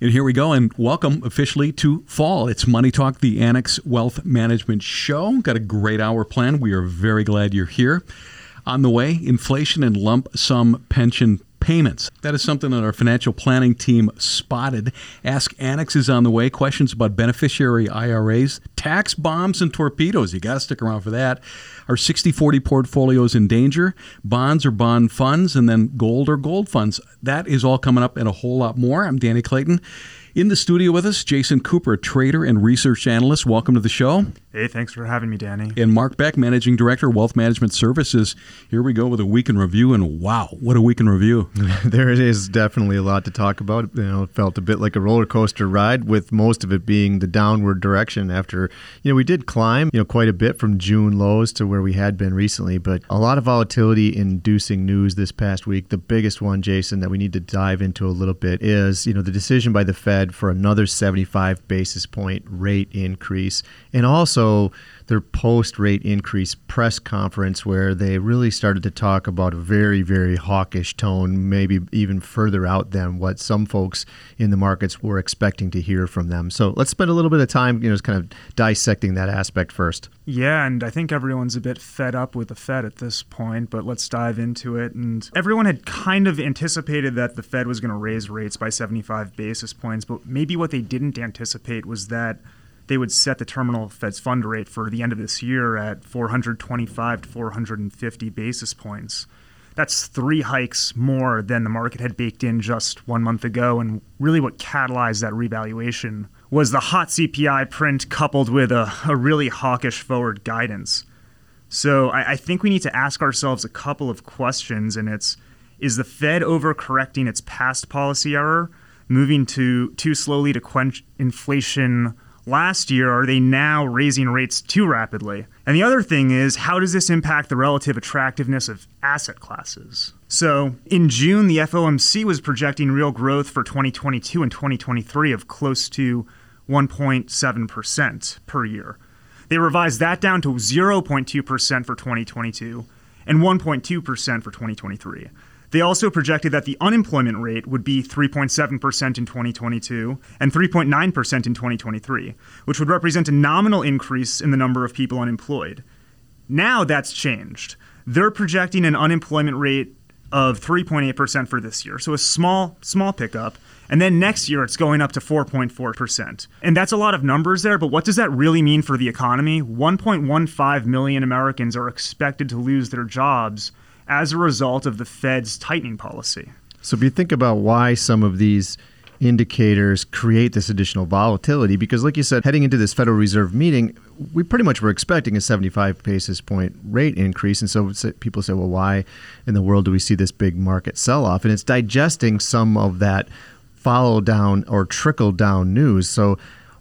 And here we go, and welcome officially to fall. It's Money Talk, the Annex Wealth Management Show. Got a great hour planned. We are very glad you're here. On the way, inflation and lump sum pension payments. That is something that our financial planning team spotted. Ask Annex is on the way. Questions about beneficiary IRAs, tax bombs, and torpedoes. You got to stick around for that. Our 60 40 portfolios in danger, bonds or bond funds, and then gold or gold funds. That is all coming up and a whole lot more. I'm Danny Clayton. In the studio with us, Jason Cooper, trader and research analyst. Welcome to the show. Hey, thanks for having me, Danny. And Mark Beck, Managing Director, Wealth Management Services. Here we go with a week in review, and wow, what a week in review! there is definitely a lot to talk about. You know, it felt a bit like a roller coaster ride, with most of it being the downward direction. After you know, we did climb, you know, quite a bit from June lows to where we had been recently, but a lot of volatility inducing news this past week. The biggest one, Jason, that we need to dive into a little bit is you know the decision by the Fed for another 75 basis point rate increase, and also their post rate increase press conference where they really started to talk about a very, very hawkish tone, maybe even further out than what some folks in the markets were expecting to hear from them. So let's spend a little bit of time, you know, just kind of dissecting that aspect first. Yeah, and I think everyone's a bit fed up with the Fed at this point, but let's dive into it. And everyone had kind of anticipated that the Fed was going to raise rates by 75 basis points, but maybe what they didn't anticipate was that they would set the terminal Fed's fund rate for the end of this year at 425 to 450 basis points. That's three hikes more than the market had baked in just one month ago. And really, what catalyzed that revaluation was the hot CPI print coupled with a, a really hawkish forward guidance. So I, I think we need to ask ourselves a couple of questions, and it's is the Fed overcorrecting its past policy error, moving to too slowly to quench inflation last year, are they now raising rates too rapidly? And the other thing is, how does this impact the relative attractiveness of asset classes? So, in June, the FOMC was projecting real growth for 2022 and 2023 of close to 1.7% per year. They revised that down to 0.2% for 2022 and 1.2% for 2023. They also projected that the unemployment rate would be 3.7% in 2022 and 3.9% in 2023, which would represent a nominal increase in the number of people unemployed. Now that's changed. They're projecting an unemployment rate of 3.8% for this year, so a small small pickup. And then next year it's going up to 4.4%. And that's a lot of numbers there, but what does that really mean for the economy? 1.15 million Americans are expected to lose their jobs as a result of the Fed's tightening policy. So if you think about why some of these indicators create this additional volatility because like you said heading into this Federal Reserve meeting we pretty much were expecting a 75 basis point rate increase. And so uh, people say well why in the world do we see this big market sell off and it's digesting some of that follow down or trickle down news. So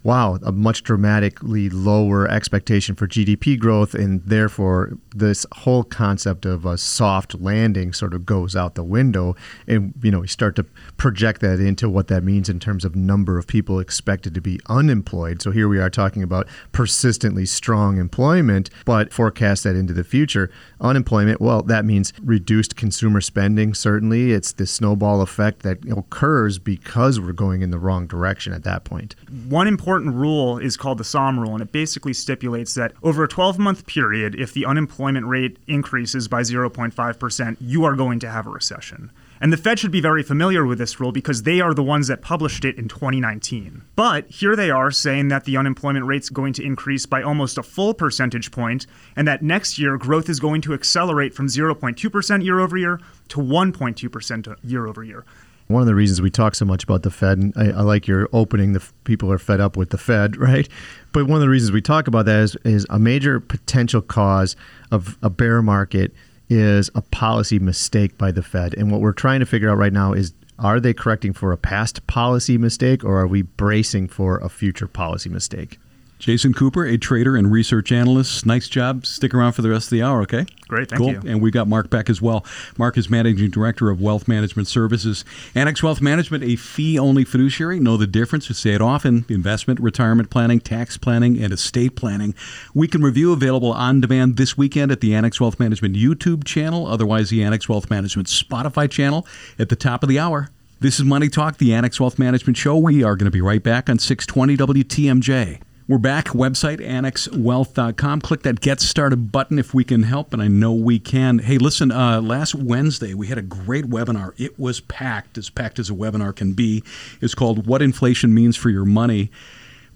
wow, a much dramatically lower expectation for GDP growth, and therefore this whole concept of a soft landing sort of goes out the window. And you know, we start to project that into what that means in terms of number of people expected to be unemployed. So here we are talking about persistently strong employment, but forecast that into the future. Unemployment, well, that means reduced consumer spending. Certainly, it's the snowball effect that occurs because we're going in the wrong direction at that point. One important important rule is called the Sahm rule, and it basically stipulates that over a 12 month period, if the unemployment rate increases by 0.5%, you are going to have a recession. And the Fed should be very familiar with this rule because they are the ones that published it in 2019. But here they are saying that the unemployment rate's going to increase by almost a full percentage point, and that next year growth is going to accelerate from 0.2% year over year to 1.2% year over year. One of the reasons we talk so much about the Fed, and I, I like your opening, the people are fed up with the Fed, right? But one of the reasons we talk about that is, is a major potential cause of a bear market is a policy mistake by the Fed. And what we're trying to figure out right now is are they correcting for a past policy mistake or are we bracing for a future policy mistake? Jason Cooper, a trader and research analyst. Nice job. Stick around for the rest of the hour, okay? Great, thank cool. you. And we got Mark Beck as well. Mark is managing director of Wealth Management Services. Annex Wealth Management, a fee only fiduciary. Know the difference. We say it often investment, retirement planning, tax planning, and estate planning. We can review available on demand this weekend at the Annex Wealth Management YouTube channel, otherwise, the Annex Wealth Management Spotify channel at the top of the hour. This is Money Talk, the Annex Wealth Management Show. We are going to be right back on 620 WTMJ. We're back. Website annexwealth.com. Click that Get Started button if we can help, and I know we can. Hey, listen, uh, last Wednesday we had a great webinar. It was packed, as packed as a webinar can be. It's called What Inflation Means for Your Money.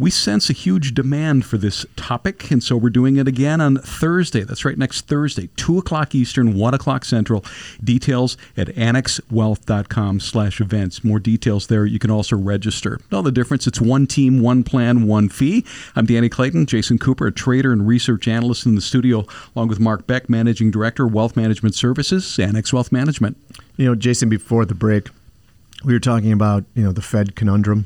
We sense a huge demand for this topic, and so we're doing it again on Thursday. That's right, next Thursday, 2 o'clock Eastern, 1 o'clock Central. Details at annexwealth.com slash events. More details there. You can also register. All the difference, it's one team, one plan, one fee. I'm Danny Clayton, Jason Cooper, a trader and research analyst in the studio, along with Mark Beck, Managing Director, Wealth Management Services, Annex Wealth Management. You know, Jason, before the break, we were talking about, you know, the Fed conundrum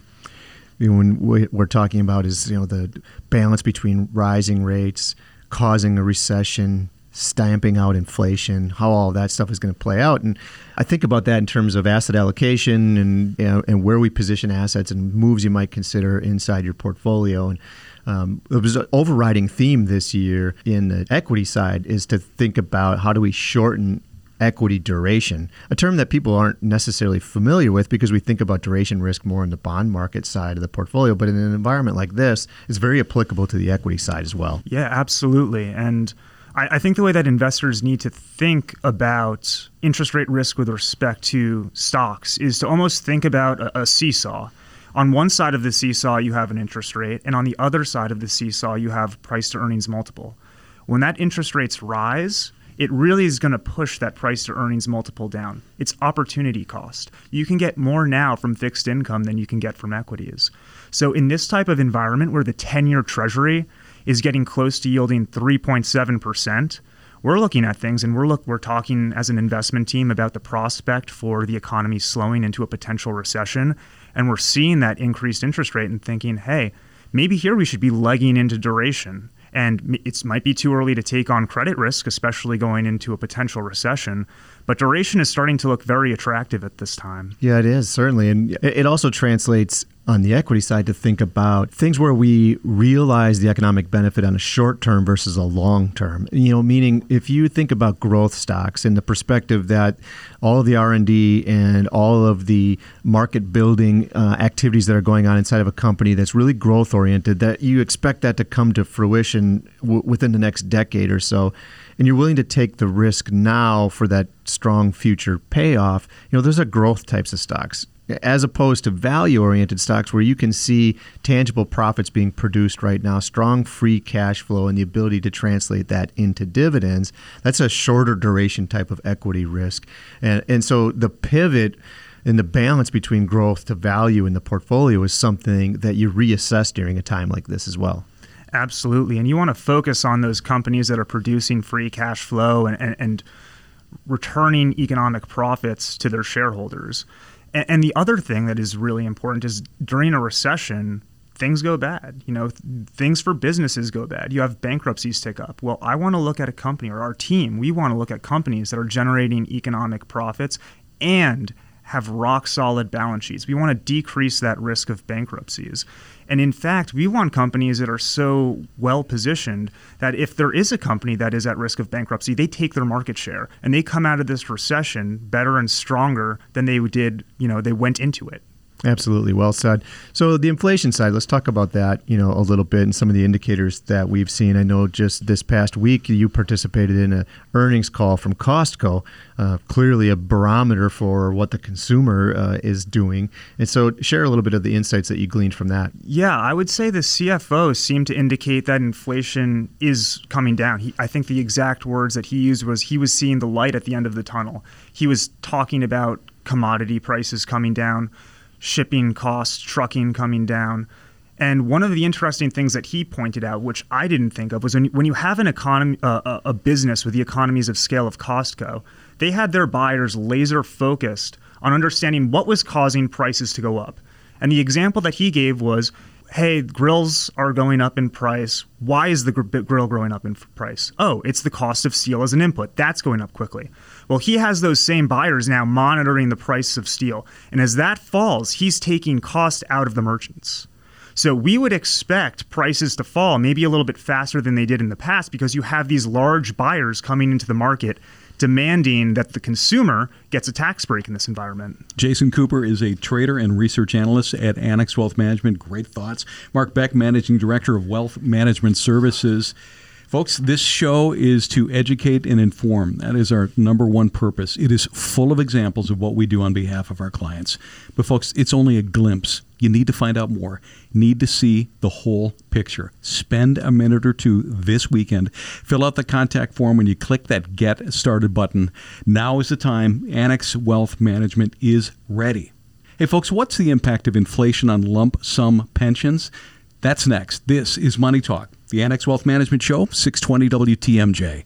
you know, when we're talking about is you know the balance between rising rates causing a recession stamping out inflation how all that stuff is going to play out. And i think about that in terms of asset allocation and you know, and where we position assets and moves you might consider inside your portfolio. And um, it was an overriding theme this year in the equity side is to think about how do we shorten equity duration, a term that people aren't necessarily familiar with because we think about duration risk more in the bond market side of the portfolio. But in an environment like this, it's very applicable to the equity side as well. Yeah, absolutely. And I, I think the way that investors need to think about interest rate risk with respect to stocks is to almost think about a, a seesaw. On one side of the seesaw, you have an interest rate, and on the other side of the seesaw, you have price to earnings multiple. When that interest rates rise, it really is going to push that price to earnings multiple down. It's opportunity cost. You can get more now from fixed income than you can get from equities. So, in this type of environment where the 10 year treasury is getting close to yielding 3.7%, we're looking at things and we're look we're talking as an investment team about the prospect for the economy slowing into a potential recession and we're seeing that increased interest rate and thinking hey maybe here we should be legging into duration and it might be too early to take on credit risk, especially going into a potential recession. But duration is starting to look very attractive at this time. Yeah, it is, certainly. And it also translates on the equity side to think about things where we realize the economic benefit on a short term versus a long term. You know, meaning if you think about growth stocks in the perspective that all of the R&D and all of the market building uh, activities that are going on inside of a company that's really growth oriented that you expect that to come to fruition w- within the next decade or so and you're willing to take the risk now for that strong future payoff, you know, those are growth types of stocks as opposed to value oriented stocks where you can see tangible profits being produced right now, strong free cash flow, and the ability to translate that into dividends. That's a shorter duration type of equity risk. And, and so the pivot and the balance between growth to value in the portfolio is something that you reassess during a time like this as well. Absolutely. And you want to focus on those companies that are producing free cash flow and, and, and returning economic profits to their shareholders. And, and, the other thing that is really important is during a recession, things go bad. You know, th- things for businesses go bad. You have bankruptcies tick up. Well, I want to look at a company or our team, we want to look at companies that are generating economic profits and have rock solid balance sheets. We want to decrease that risk of bankruptcies. And in fact, we want companies that are so well positioned that if there is a company that is at risk of bankruptcy, they take their market share and they come out of this recession better and stronger than they did, you know, they went into it. Absolutely, well said. So the inflation side, let's talk about that, you know, a little bit and some of the indicators that we've seen. I know just this past week you participated in an earnings call from Costco, uh, clearly a barometer for what the consumer uh, is doing. And so share a little bit of the insights that you gleaned from that. Yeah, I would say the CFO seemed to indicate that inflation is coming down. He, I think the exact words that he used was he was seeing the light at the end of the tunnel. He was talking about commodity prices coming down shipping costs, trucking coming down. And one of the interesting things that he pointed out, which I didn't think of, was when, when you have an economy, uh, a business with the economies of scale of Costco, they had their buyers laser focused on understanding what was causing prices to go up. And the example that he gave was hey, grills are going up in price. Why is the gr- grill growing up in price? Oh, it's the cost of steel as an input. That's going up quickly. Well, he has those same buyers now monitoring the price of steel. And as that falls, he's taking cost out of the merchants. So we would expect prices to fall maybe a little bit faster than they did in the past because you have these large buyers coming into the market demanding that the consumer gets a tax break in this environment. Jason Cooper is a trader and research analyst at Annex Wealth Management. Great thoughts. Mark Beck, managing director of Wealth Management Services. Folks, this show is to educate and inform. That is our number one purpose. It is full of examples of what we do on behalf of our clients. But, folks, it's only a glimpse. You need to find out more. Need to see the whole picture. Spend a minute or two this weekend. Fill out the contact form when you click that Get Started button. Now is the time. Annex Wealth Management is ready. Hey, folks, what's the impact of inflation on lump sum pensions? That's next. This is Money Talk, the Annex Wealth Management Show, 620 WTMJ.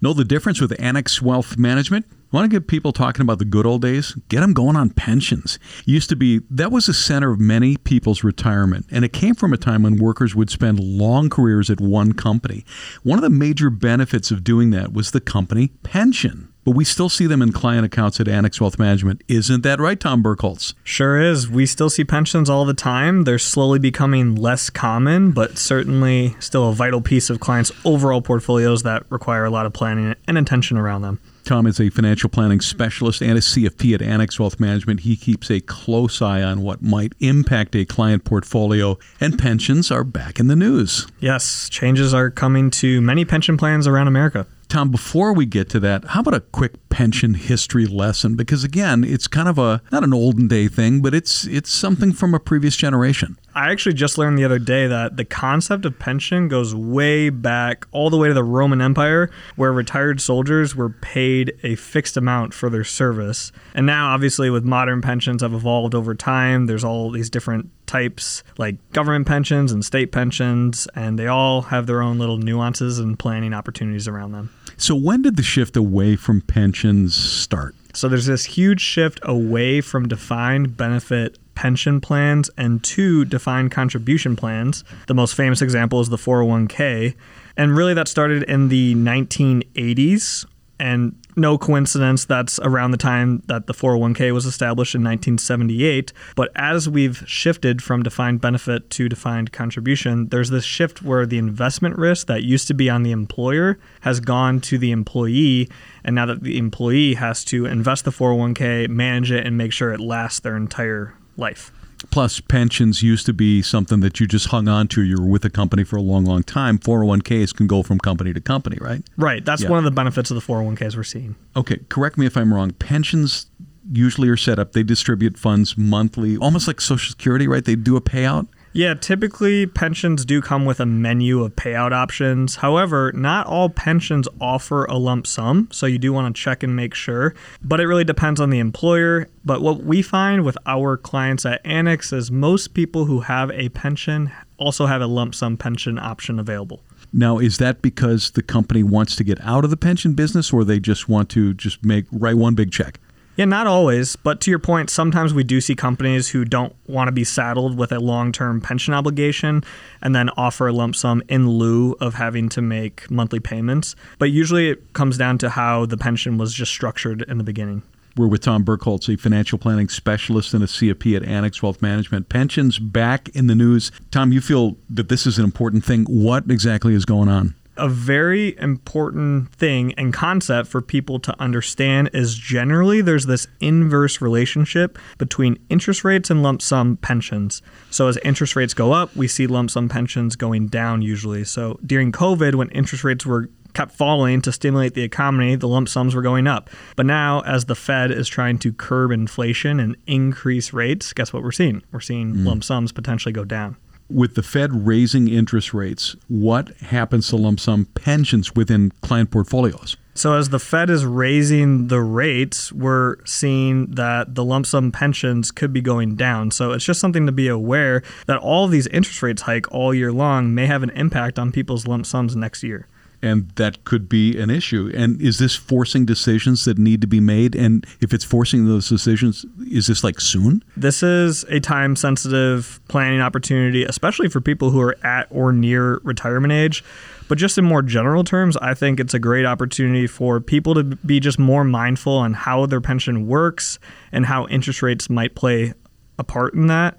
Know the difference with Annex Wealth Management? Want to get people talking about the good old days? Get them going on pensions. Used to be, that was the center of many people's retirement, and it came from a time when workers would spend long careers at one company. One of the major benefits of doing that was the company pension but we still see them in client accounts at Annex Wealth Management. Isn't that right, Tom Burkholz? Sure is. We still see pensions all the time. They're slowly becoming less common, but certainly still a vital piece of clients' overall portfolios that require a lot of planning and attention around them. Tom is a financial planning specialist and a CFP at Annex Wealth Management. He keeps a close eye on what might impact a client portfolio, and pensions are back in the news. Yes, changes are coming to many pension plans around America. Tom, before we get to that, how about a quick pension history lesson? Because again, it's kind of a not an olden day thing, but it's it's something from a previous generation. I actually just learned the other day that the concept of pension goes way back all the way to the Roman Empire, where retired soldiers were paid a fixed amount for their service. And now, obviously, with modern pensions have evolved over time, there's all these different types like government pensions and state pensions, and they all have their own little nuances and planning opportunities around them. So, when did the shift away from pensions start? So, there's this huge shift away from defined benefit pension plans and to defined contribution plans. The most famous example is the 401k. And really, that started in the 1980s. And no coincidence that's around the time that the 401k was established in 1978. But as we've shifted from defined benefit to defined contribution, there's this shift where the investment risk that used to be on the employer has gone to the employee. And now that the employee has to invest the 401k, manage it, and make sure it lasts their entire life. Plus, pensions used to be something that you just hung on to. You were with a company for a long, long time. 401ks can go from company to company, right? Right. That's yeah. one of the benefits of the 401ks we're seeing. Okay. Correct me if I'm wrong. Pensions usually are set up, they distribute funds monthly, almost like Social Security, right? They do a payout. Yeah, typically pensions do come with a menu of payout options. However, not all pensions offer a lump sum, so you do want to check and make sure. But it really depends on the employer. But what we find with our clients at Annex is most people who have a pension also have a lump sum pension option available. Now, is that because the company wants to get out of the pension business or they just want to just make write one big check? Yeah, not always. But to your point, sometimes we do see companies who don't want to be saddled with a long term pension obligation and then offer a lump sum in lieu of having to make monthly payments. But usually it comes down to how the pension was just structured in the beginning. We're with Tom Burkholz, a financial planning specialist and a CFP at Annex Wealth Management. Pensions back in the news. Tom, you feel that this is an important thing. What exactly is going on? A very important thing and concept for people to understand is generally there's this inverse relationship between interest rates and lump sum pensions. So as interest rates go up, we see lump sum pensions going down usually. So during COVID, when interest rates were kept falling to stimulate the economy, the lump sums were going up. But now, as the Fed is trying to curb inflation and increase rates, guess what we're seeing? We're seeing mm. lump sums potentially go down with the Fed raising interest rates, what happens to lump sum pensions within client portfolios? So, as the Fed is raising the rates, we're seeing that the lump sum pensions could be going down. So, it's just something to be aware that all of these interest rates hike all year long may have an impact on people's lump sums next year and that could be an issue. And is this forcing decisions that need to be made? And if it's forcing those decisions, is this like soon? This is a time sensitive planning opportunity, especially for people who are at or near retirement age. But just in more general terms, I think it's a great opportunity for people to be just more mindful on how their pension works and how interest rates might play a part in that.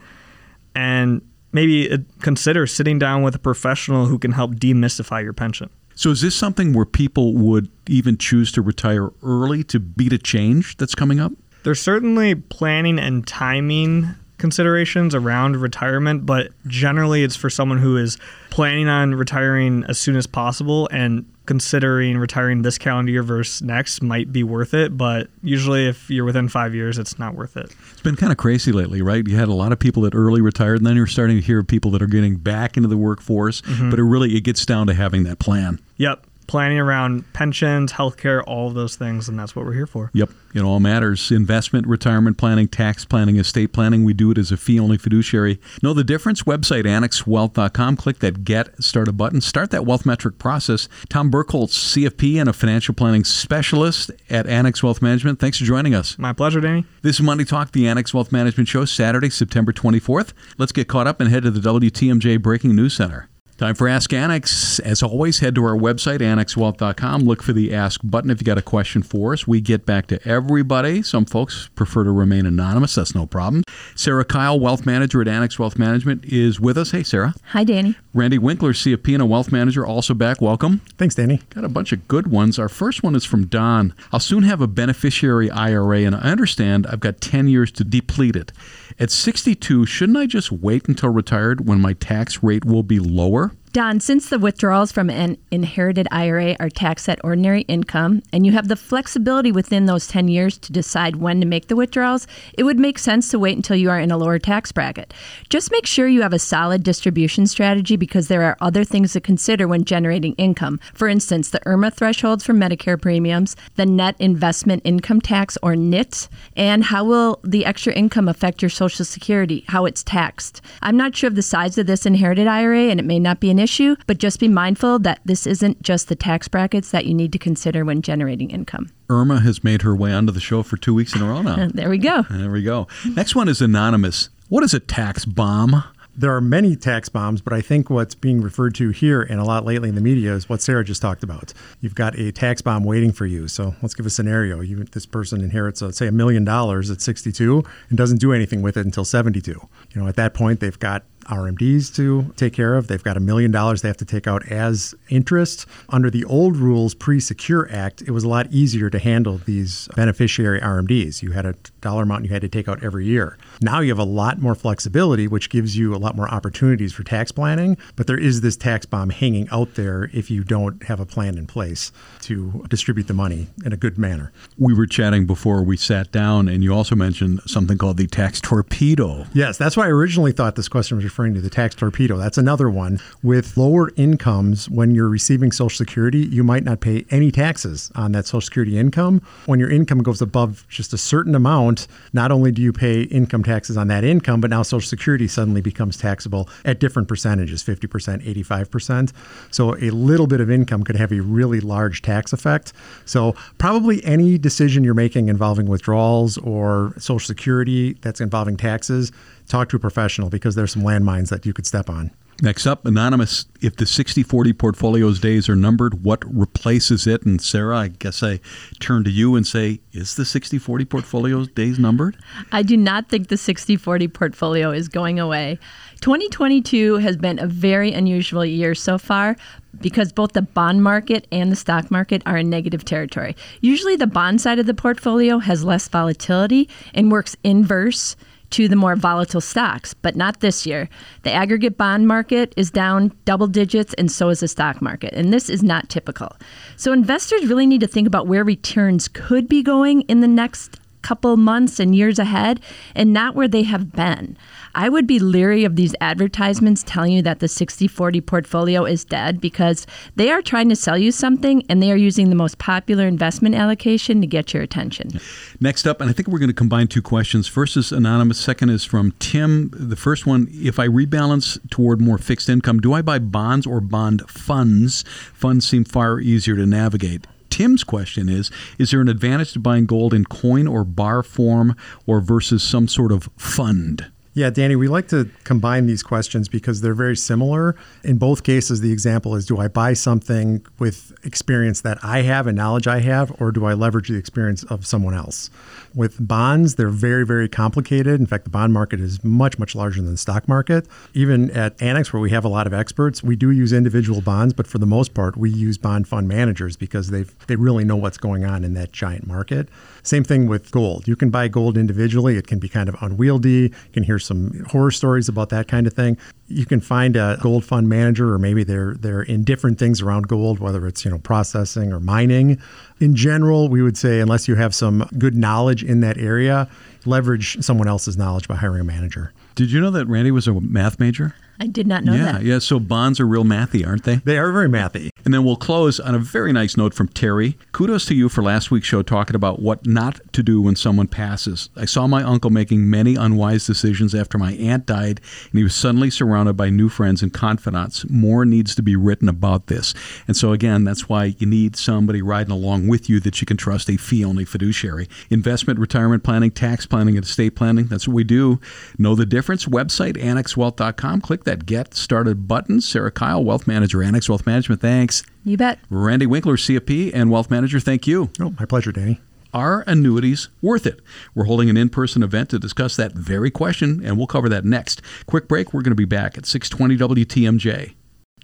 And maybe consider sitting down with a professional who can help demystify your pension. So is this something where people would even choose to retire early to beat a change that's coming up? There's certainly planning and timing considerations around retirement, but generally it's for someone who is planning on retiring as soon as possible and considering retiring this calendar year versus next might be worth it. But usually, if you're within five years, it's not worth it. It's been kind of crazy lately, right? You had a lot of people that early retired, and then you're starting to hear people that are getting back into the workforce. Mm-hmm. But it really it gets down to having that plan. Yep planning around pensions, healthcare, all of those things, and that's what we're here for. Yep, it all matters. Investment, retirement planning, tax planning, estate planning. We do it as a fee-only fiduciary. Know the difference? Website annexwealth.com. Click that Get Started button. Start that wealth metric process. Tom Burkholz, CFP and a financial planning specialist at Annex Wealth Management. Thanks for joining us. My pleasure, Danny. This is Money Talk, the Annex Wealth Management Show, Saturday, September 24th. Let's get caught up and head to the WTMJ Breaking News Center. Time for Ask Annex. As always, head to our website, annexwealth.com. Look for the Ask button if you got a question for us. We get back to everybody. Some folks prefer to remain anonymous. That's no problem. Sarah Kyle, Wealth Manager at Annex Wealth Management, is with us. Hey, Sarah. Hi, Danny. Randy Winkler, CFP and a Wealth Manager, also back. Welcome. Thanks, Danny. Got a bunch of good ones. Our first one is from Don. I'll soon have a beneficiary IRA, and I understand I've got 10 years to deplete it. At 62, shouldn't I just wait until retired when my tax rate will be lower? Don, since the withdrawals from an inherited IRA are taxed at ordinary income and you have the flexibility within those 10 years to decide when to make the withdrawals, it would make sense to wait until you are in a lower tax bracket. Just make sure you have a solid distribution strategy because there are other things to consider when generating income. For instance, the IRMAA thresholds for Medicare premiums, the net investment income tax or NIT, and how will the extra income affect your Social Security, how it's taxed. I'm not sure of the size of this inherited IRA and it may not be an issue, but just be mindful that this isn't just the tax brackets that you need to consider when generating income. Irma has made her way onto the show for two weeks in a row now. there we go. There we go. Next one is anonymous. What is a tax bomb? There are many tax bombs, but I think what's being referred to here and a lot lately in the media is what Sarah just talked about. You've got a tax bomb waiting for you. So let's give a scenario. You, this person inherits, let's say, a million dollars at 62 and doesn't do anything with it until 72. You know, at that point, they've got RMDs to take care of. They've got a million dollars they have to take out as interest. Under the old rules, pre Secure Act, it was a lot easier to handle these beneficiary RMDs. You had a dollar amount you had to take out every year. Now you have a lot more flexibility, which gives you a lot more opportunities for tax planning. But there is this tax bomb hanging out there if you don't have a plan in place to distribute the money in a good manner. We were chatting before we sat down, and you also mentioned something called the tax torpedo. Yes, that's why I originally thought this question was referring to the tax torpedo. That's another one. With lower incomes, when you're receiving Social Security, you might not pay any taxes on that Social Security income. When your income goes above just a certain amount, not only do you pay income taxes on that income, but now Social Security suddenly becomes taxable at different percentages 50%, 85%. So a little bit of income could have a really large tax effect. So, probably any decision you're making involving withdrawals or Social Security that's involving taxes talk to a professional because there's some landmines that you could step on. Next up, Anonymous. If the 60 40 portfolio's days are numbered, what replaces it? And Sarah, I guess I turn to you and say, is the 60 40 portfolio's days numbered? I do not think the 60 40 portfolio is going away. 2022 has been a very unusual year so far because both the bond market and the stock market are in negative territory. Usually, the bond side of the portfolio has less volatility and works inverse to the more volatile stocks, but not this year. The aggregate bond market is down double digits, and so is the stock market. And this is not typical. So investors really need to think about where returns could be going in the next couple months and years ahead and not where they have been. I would be leery of these advertisements telling you that the 60 40 portfolio is dead because they are trying to sell you something and they are using the most popular investment allocation to get your attention. Next up, and I think we're going to combine two questions. First is anonymous, second is from Tim. The first one if I rebalance toward more fixed income, do I buy bonds or bond funds? Funds seem far easier to navigate. Tim's question is Is there an advantage to buying gold in coin or bar form or versus some sort of fund? Yeah, Danny, we like to combine these questions because they're very similar. In both cases, the example is do I buy something with experience that I have and knowledge I have, or do I leverage the experience of someone else? With bonds, they're very, very complicated. In fact, the bond market is much, much larger than the stock market. Even at Annex, where we have a lot of experts, we do use individual bonds, but for the most part, we use bond fund managers because they they really know what's going on in that giant market. Same thing with gold. You can buy gold individually. It can be kind of unwieldy. You can hear some horror stories about that kind of thing. You can find a gold fund manager, or maybe they're they're in different things around gold, whether it's you know processing or mining. In general, we would say unless you have some good knowledge in that area, leverage someone else's knowledge by hiring a manager. Did you know that Randy was a math major? I did not know yeah, that. yeah. So bonds are real mathy, aren't they? They are very mathy. And then we'll close on a very nice note from Terry. Kudos to you for last week's show talking about what not to do when someone passes. I saw my uncle making many unwise decisions after my aunt died, and he was suddenly surrounded by new friends and confidants. More needs to be written about this. And so, again, that's why you need somebody riding along with you that you can trust, a fee only fiduciary. Investment, retirement planning, tax planning, and estate planning that's what we do. Know the difference? Website, annexwealth.com. Click that Get Started button. Sarah Kyle, Wealth Manager, Annex Wealth Management. Thanks. You bet. Randy Winkler, CFP and Wealth Manager, thank you. Oh, my pleasure, Danny. Are annuities worth it? We're holding an in-person event to discuss that very question, and we'll cover that next. Quick break. We're going to be back at 620 WTMJ.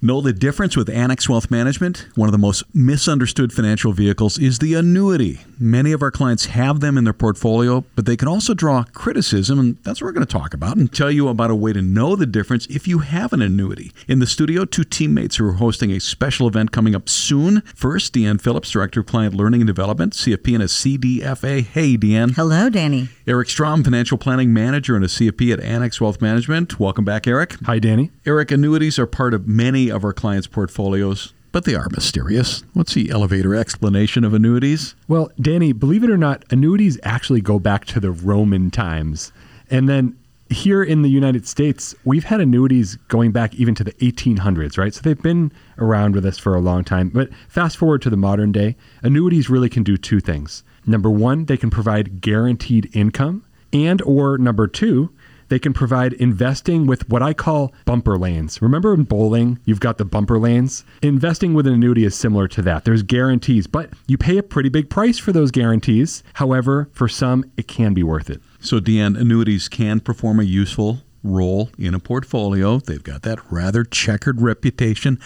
Know the difference with Annex Wealth Management? One of the most misunderstood financial vehicles is the annuity. Many of our clients have them in their portfolio, but they can also draw criticism, and that's what we're going to talk about and tell you about a way to know the difference if you have an annuity. In the studio, two teammates who are hosting a special event coming up soon. First, Deanne Phillips, Director of Client Learning and Development, CFP and a CDFA. Hey, Deanne. Hello, Danny. Eric Strom, Financial Planning Manager and a CFP at Annex Wealth Management. Welcome back, Eric. Hi, Danny. Eric, annuities are part of many of our clients' portfolios, but they are mysterious. What's the elevator explanation of annuities? Well, Danny, believe it or not, annuities actually go back to the Roman times. And then here in the United States, we've had annuities going back even to the 1800s, right? So they've been around with us for a long time. But fast forward to the modern day, annuities really can do two things. Number one, they can provide guaranteed income, and or number two, they can provide investing with what I call bumper lanes. Remember in bowling, you've got the bumper lanes? Investing with an annuity is similar to that. There's guarantees, but you pay a pretty big price for those guarantees. However, for some, it can be worth it. So, Deanne, annuities can perform a useful role in a portfolio. They've got that rather checkered reputation.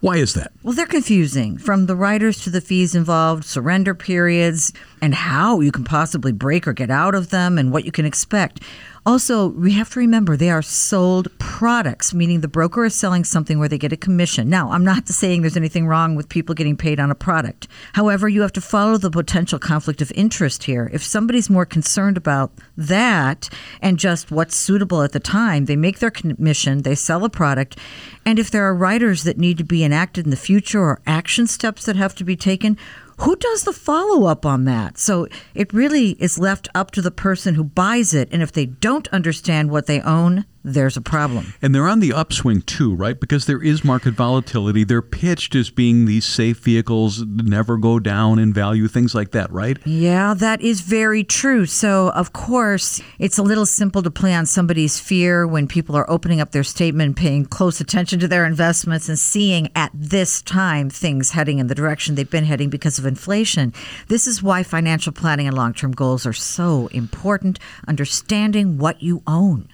Why is that? Well, they're confusing from the riders to the fees involved, surrender periods, and how you can possibly break or get out of them and what you can expect. Also, we have to remember they are sold products, meaning the broker is selling something where they get a commission. Now, I'm not saying there's anything wrong with people getting paid on a product. However, you have to follow the potential conflict of interest here. If somebody's more concerned about that and just what's suitable at the time, they make their commission, they sell a product, and if there are riders that need to be enacted in the future or action steps that have to be taken, who does the follow up on that? So it really is left up to the person who buys it. And if they don't understand what they own, there's a problem. And they're on the upswing too, right? Because there is market volatility. They're pitched as being these safe vehicles, never go down in value, things like that, right? Yeah, that is very true. So, of course, it's a little simple to play on somebody's fear when people are opening up their statement, paying close attention to their investments, and seeing at this time things heading in the direction they've been heading because of inflation. This is why financial planning and long term goals are so important, understanding what you own.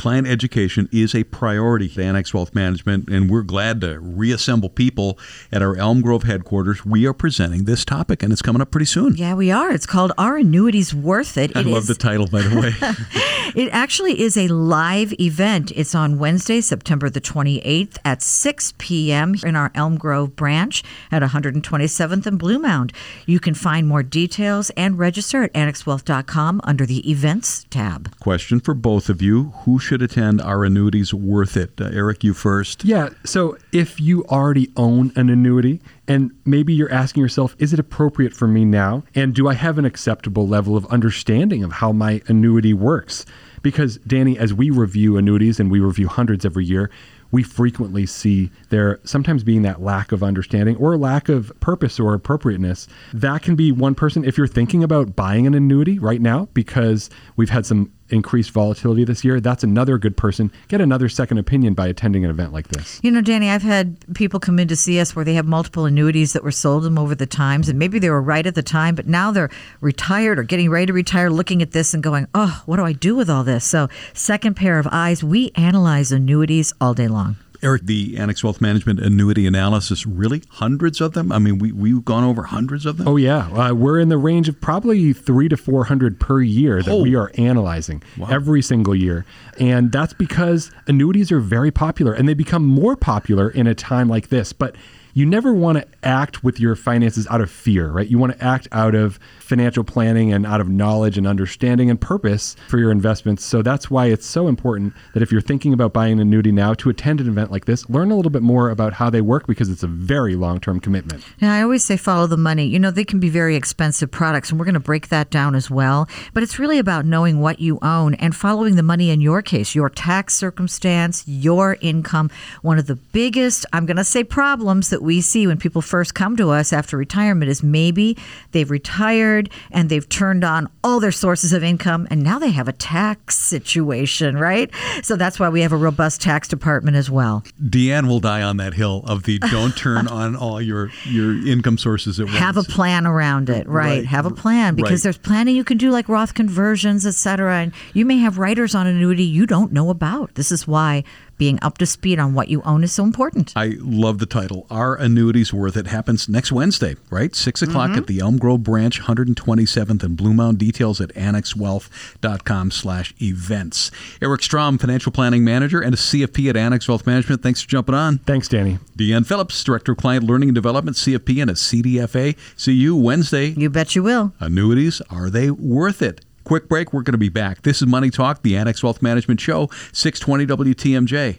Client education is a priority at Annex Wealth Management, and we're glad to reassemble people at our Elm Grove headquarters. We are presenting this topic, and it's coming up pretty soon. Yeah, we are. It's called Are Annuities Worth It? I It love is- the title, by the way. It actually is a live event. It's on Wednesday, September the 28th at 6 p.m. in our Elm Grove branch at 127th and Blue Mound. You can find more details and register at annexwealth.com under the events tab. Question for both of you Who should attend Are Annuities Worth It? Uh, Eric, you first. Yeah. So if you already own an annuity and maybe you're asking yourself, is it appropriate for me now? And do I have an acceptable level of understanding of how my annuity works? Because, Danny, as we review annuities and we review hundreds every year, we frequently see there sometimes being that lack of understanding or lack of purpose or appropriateness. That can be one person. If you're thinking about buying an annuity right now, because we've had some increased volatility this year, that's another good person. Get another second opinion by attending an event like this. You know, Danny, I've had people come in to see us where they have multiple annuities that were sold them over the times, and maybe they were right at the time, but now they're retired or getting ready to retire, looking at this and going, oh, what do I do with all this? So, second pair of eyes, we analyze annuities all day long. Eric, the Annex Wealth Management annuity analysis, really hundreds of them? I mean, we, we've gone over hundreds of them? Oh, yeah. Uh, we're in the range of probably three to 400 per year that Oh. we are analyzing Wow. every single year. And that's because annuities are very popular and they become more popular in a time like this. But you never want to act with your finances out of fear, right? You want to act out of financial planning and out of knowledge and understanding and purpose for your investments. So that's why it's so important that if you're thinking about buying an annuity now, to attend an event like this, learn a little bit more about how they work because it's a very long term commitment. Yeah, I always say follow the money. You know, they can be very expensive products, and we're going to break that down as well. But it's really about knowing what you own and following the money in your case, your tax circumstance, your income. One of the biggest, I'm going to say, problems that we see when people first come to us after retirement is maybe they've retired and they've turned on all their sources of income, and now they have a tax situation, right? So that's why we have a robust tax department as well. Deanne will die on that hill of the don't turn on all your, your income sources at once. have a plan around it right, Right. have a plan because Right. there's planning you can do like roth conversions et cetera and you may have writers on annuity you don't know about this is why being up to speed on what you own is so important I love the title. Are annuities worth it? Happens next Wednesday, right? 6 o'clock at mm-hmm. the Elm Grove Branch, 127th and Blue Mound. Details at annexwealth.com slash events. Eric Strom, Financial Planning Manager and a CFP at Annex Wealth Management. Thanks for jumping on. Thanks, Danny. Deanne Phillips, Director of Client Learning and Development, CFP and a CDFA. See you Wednesday. you bet you will Annuities, are they worth it? Quick break, we're going to be back. This is Money Talk, the Annex Wealth Management Show, 620 WTMJ.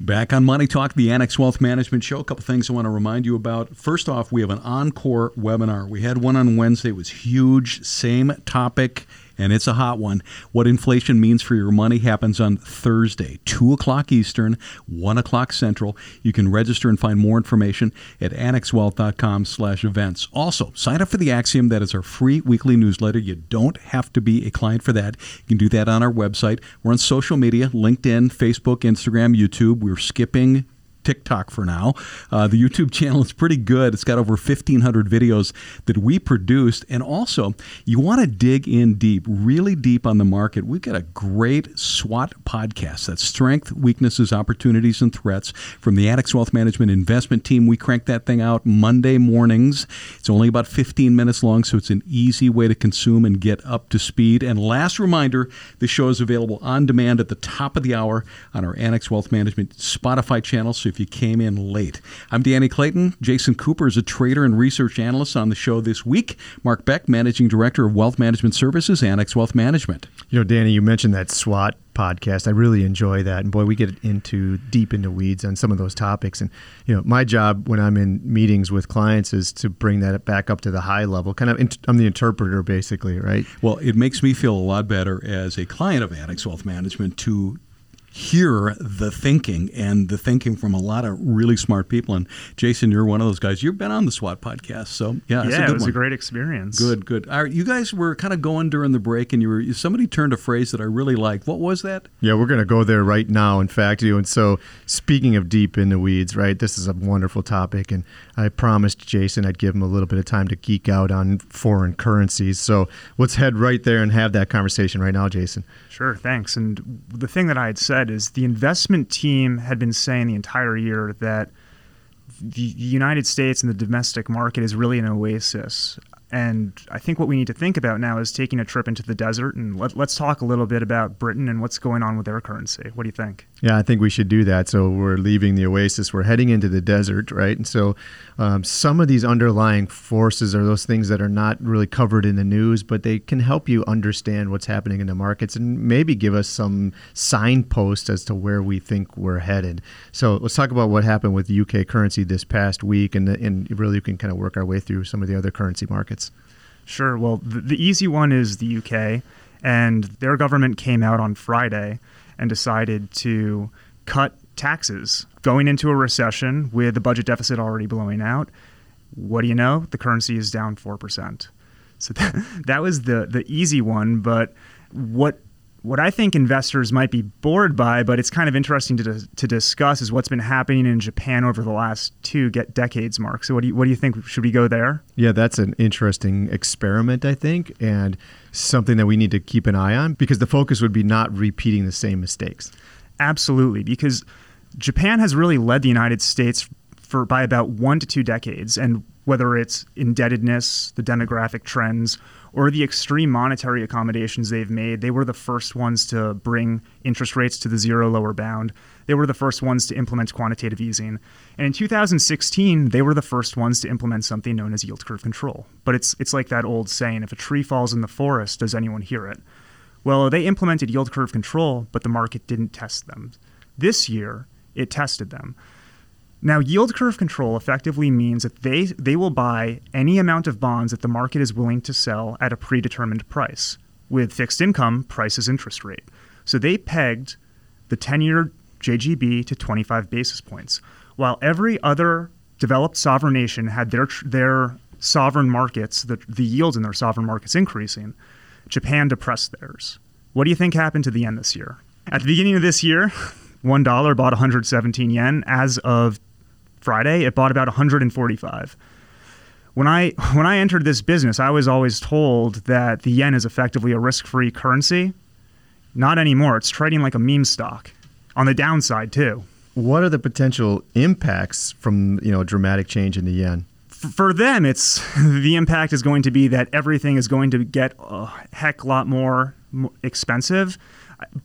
Back on Money Talk, the Annex Wealth Management Show. A couple things I want to remind you about. First off, we have an encore webinar. We had one on Wednesday. It was huge, same topic, and it's a hot one. What inflation means for your money happens on Thursday, 2 o'clock Eastern, 1 o'clock Central. You can register and find more information at annexwealth.com slash events. Also, sign up for the Axiom. That is our free weekly newsletter. You don't have to be a client for that. You can do that on our website. We're on social media, LinkedIn, Facebook, Instagram, YouTube. We're skipping TikTok for now. Uh, the YouTube channel is pretty good. It's got over 1,500 videos that we produced. And also, you want to dig in deep, really deep on the market. We've got a great SWOT podcast that's strength, weaknesses, opportunities, and threats from the Annex Wealth Management investment team. We crank that thing out Monday mornings. It's only about 15 minutes long, so it's an easy way to consume and get up to speed. And last reminder the show is available on demand at the top of the hour on our Annex Wealth Management Spotify channel. So if you came in late, I'm Danny Clayton. Jason Cooper is a trader and research analyst on the show this week. Mark Beck, Managing Director of Wealth Management Services, Annex Wealth Management. You know, Danny, you mentioned that SWOT podcast. I really enjoy that, and boy, we get into deep into weeds on some of those topics. And you know, my job when I'm in meetings with clients is to bring that back up to the high level. Kind of, I'm the interpreter, basically, right? Well, it makes me feel a lot better as a client of Annex Wealth Management to hear the thinking and the thinking from a lot of really smart people. And Jason, you're one of those guys. You've been on the SWOT podcast, so yeah, it's yeah, a good it was one. a great experience. Good, good. All right, you guys were kind of going during the break, and you were somebody turned a phrase that I really liked. What was that? Yeah, we're going to go there right now. In fact, you. And so, speaking of deep in the weeds, right? This is a wonderful topic, and I promised Jason I'd give him a little bit of time to geek out on foreign currencies. So let's head right there and have that conversation right now, Jason. Sure, thanks. And the thing that I had said is the investment team had been saying the entire year that the United States and the domestic market is really an oasis. And I think what we need to think about now is taking a trip into the desert and let, let's talk a little bit about Britain and what's going on with their currency. What do you think? Yeah, I think we should do that. So we're leaving the oasis. We're heading into the desert, right? And so um, some of these underlying forces are those things that are not really covered in the news, but they can help you understand what's happening in the markets and maybe give us some signposts as to where we think we're headed. So let's talk about what happened with UK currency this past week, and and really you can kind of work our way through some of the other currency markets. Sure. Well, the, the easy one is the UK, and their government came out on Friday and decided to cut taxes going into a recession with the budget deficit already blowing out. What do you know? The currency is down 4%. So that, that was the, the easy one. But what what I think investors might be bored by, but it's kind of interesting to, to discuss, is what's been happening in Japan over the last two get decades, Mark. So, what do you, what do you think? Should we go there? Yeah, that's an interesting experiment, I think, and something that we need to keep an eye on because the focus would be not repeating the same mistakes. Absolutely, because Japan has really led the United States for by about one to two decades, and whether it's indebtedness, the demographic trends, or the extreme monetary accommodations they've made. They were the first ones to bring interest rates to the zero lower bound. They were the first ones to implement quantitative easing. And in 2016, they were the first ones to implement something known as yield curve control. But it's, it's like that old saying if a tree falls in the forest, does anyone hear it? Well, they implemented yield curve control, but the market didn't test them. This year, it tested them. Now, yield curve control effectively means that they, they will buy any amount of bonds that the market is willing to sell at a predetermined price. With fixed income, price is interest rate. So they pegged the 10 year JGB to 25 basis points, while every other developed sovereign nation had their, their sovereign markets, the, the yields in their sovereign markets increasing. Japan depressed theirs. What do you think happened to the yen this year? At the beginning of this year, $1 bought 117 yen. As of Friday, it bought about 145. When I when I entered this business, I was always told that the yen is effectively a risk-free currency. Not anymore. It's trading like a meme stock. On the downside, too. What are the potential impacts from, you know, dramatic change in the yen? for them, it's the impact is going to be that everything is going to get a heck lot more expensive.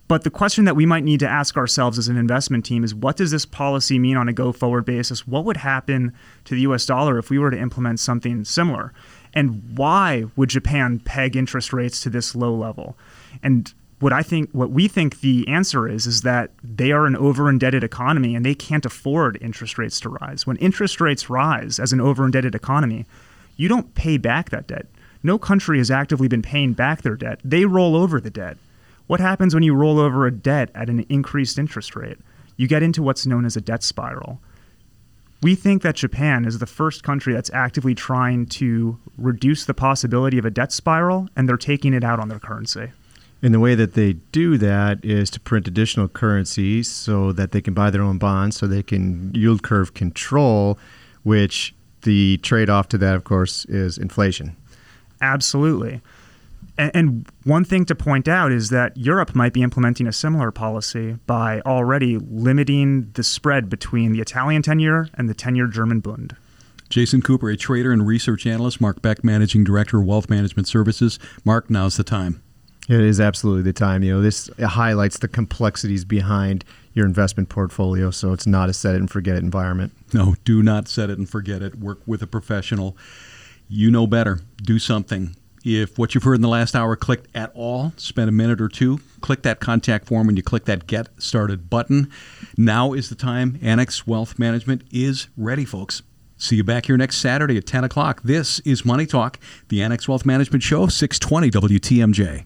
But the question that we might need to ask ourselves as an investment team is what does this policy mean on a go forward basis? What would happen to the US dollar if we were to implement something similar? And why would Japan peg interest rates to this low level? And what I think what we think the answer is is that they are an over indebted economy and they can't afford interest rates to rise. When interest rates rise as an over indebted economy, you don't pay back that debt. No country has actively been paying back their debt. They roll over the debt. What happens when you roll over a debt at an increased interest rate? You get into what's known as a debt spiral. We think that Japan is the first country that's actively trying to reduce the possibility of a debt spiral, and they're taking it out on their currency. And the way that they do that is to print additional currency so that they can buy their own bonds, so they can yield curve control, which the trade off to that, of course, is inflation. Absolutely. And, one thing to point out is that Europe might be implementing a similar policy by already limiting the spread between the Italian 10 year and the 10 year German Bund. Jason Cooper, a trader and research analyst, Mark Beck, Managing Director of Wealth Management Services. Mark, now's the time. It is absolutely the time. You know, this highlights the complexities behind your investment portfolio, so it's not a set it and forget it environment. No, do not set it and forget it. Work with a professional. You know better. Do something if what you've heard in the last hour clicked at all, spend a minute or two, click that contact form and you click that Get Started button. Now is the time. Annex Wealth Management is ready, folks. See you back here next Saturday at 10 o'clock. This is Money Talk, the Annex Wealth Management Show, 620 WTMJ.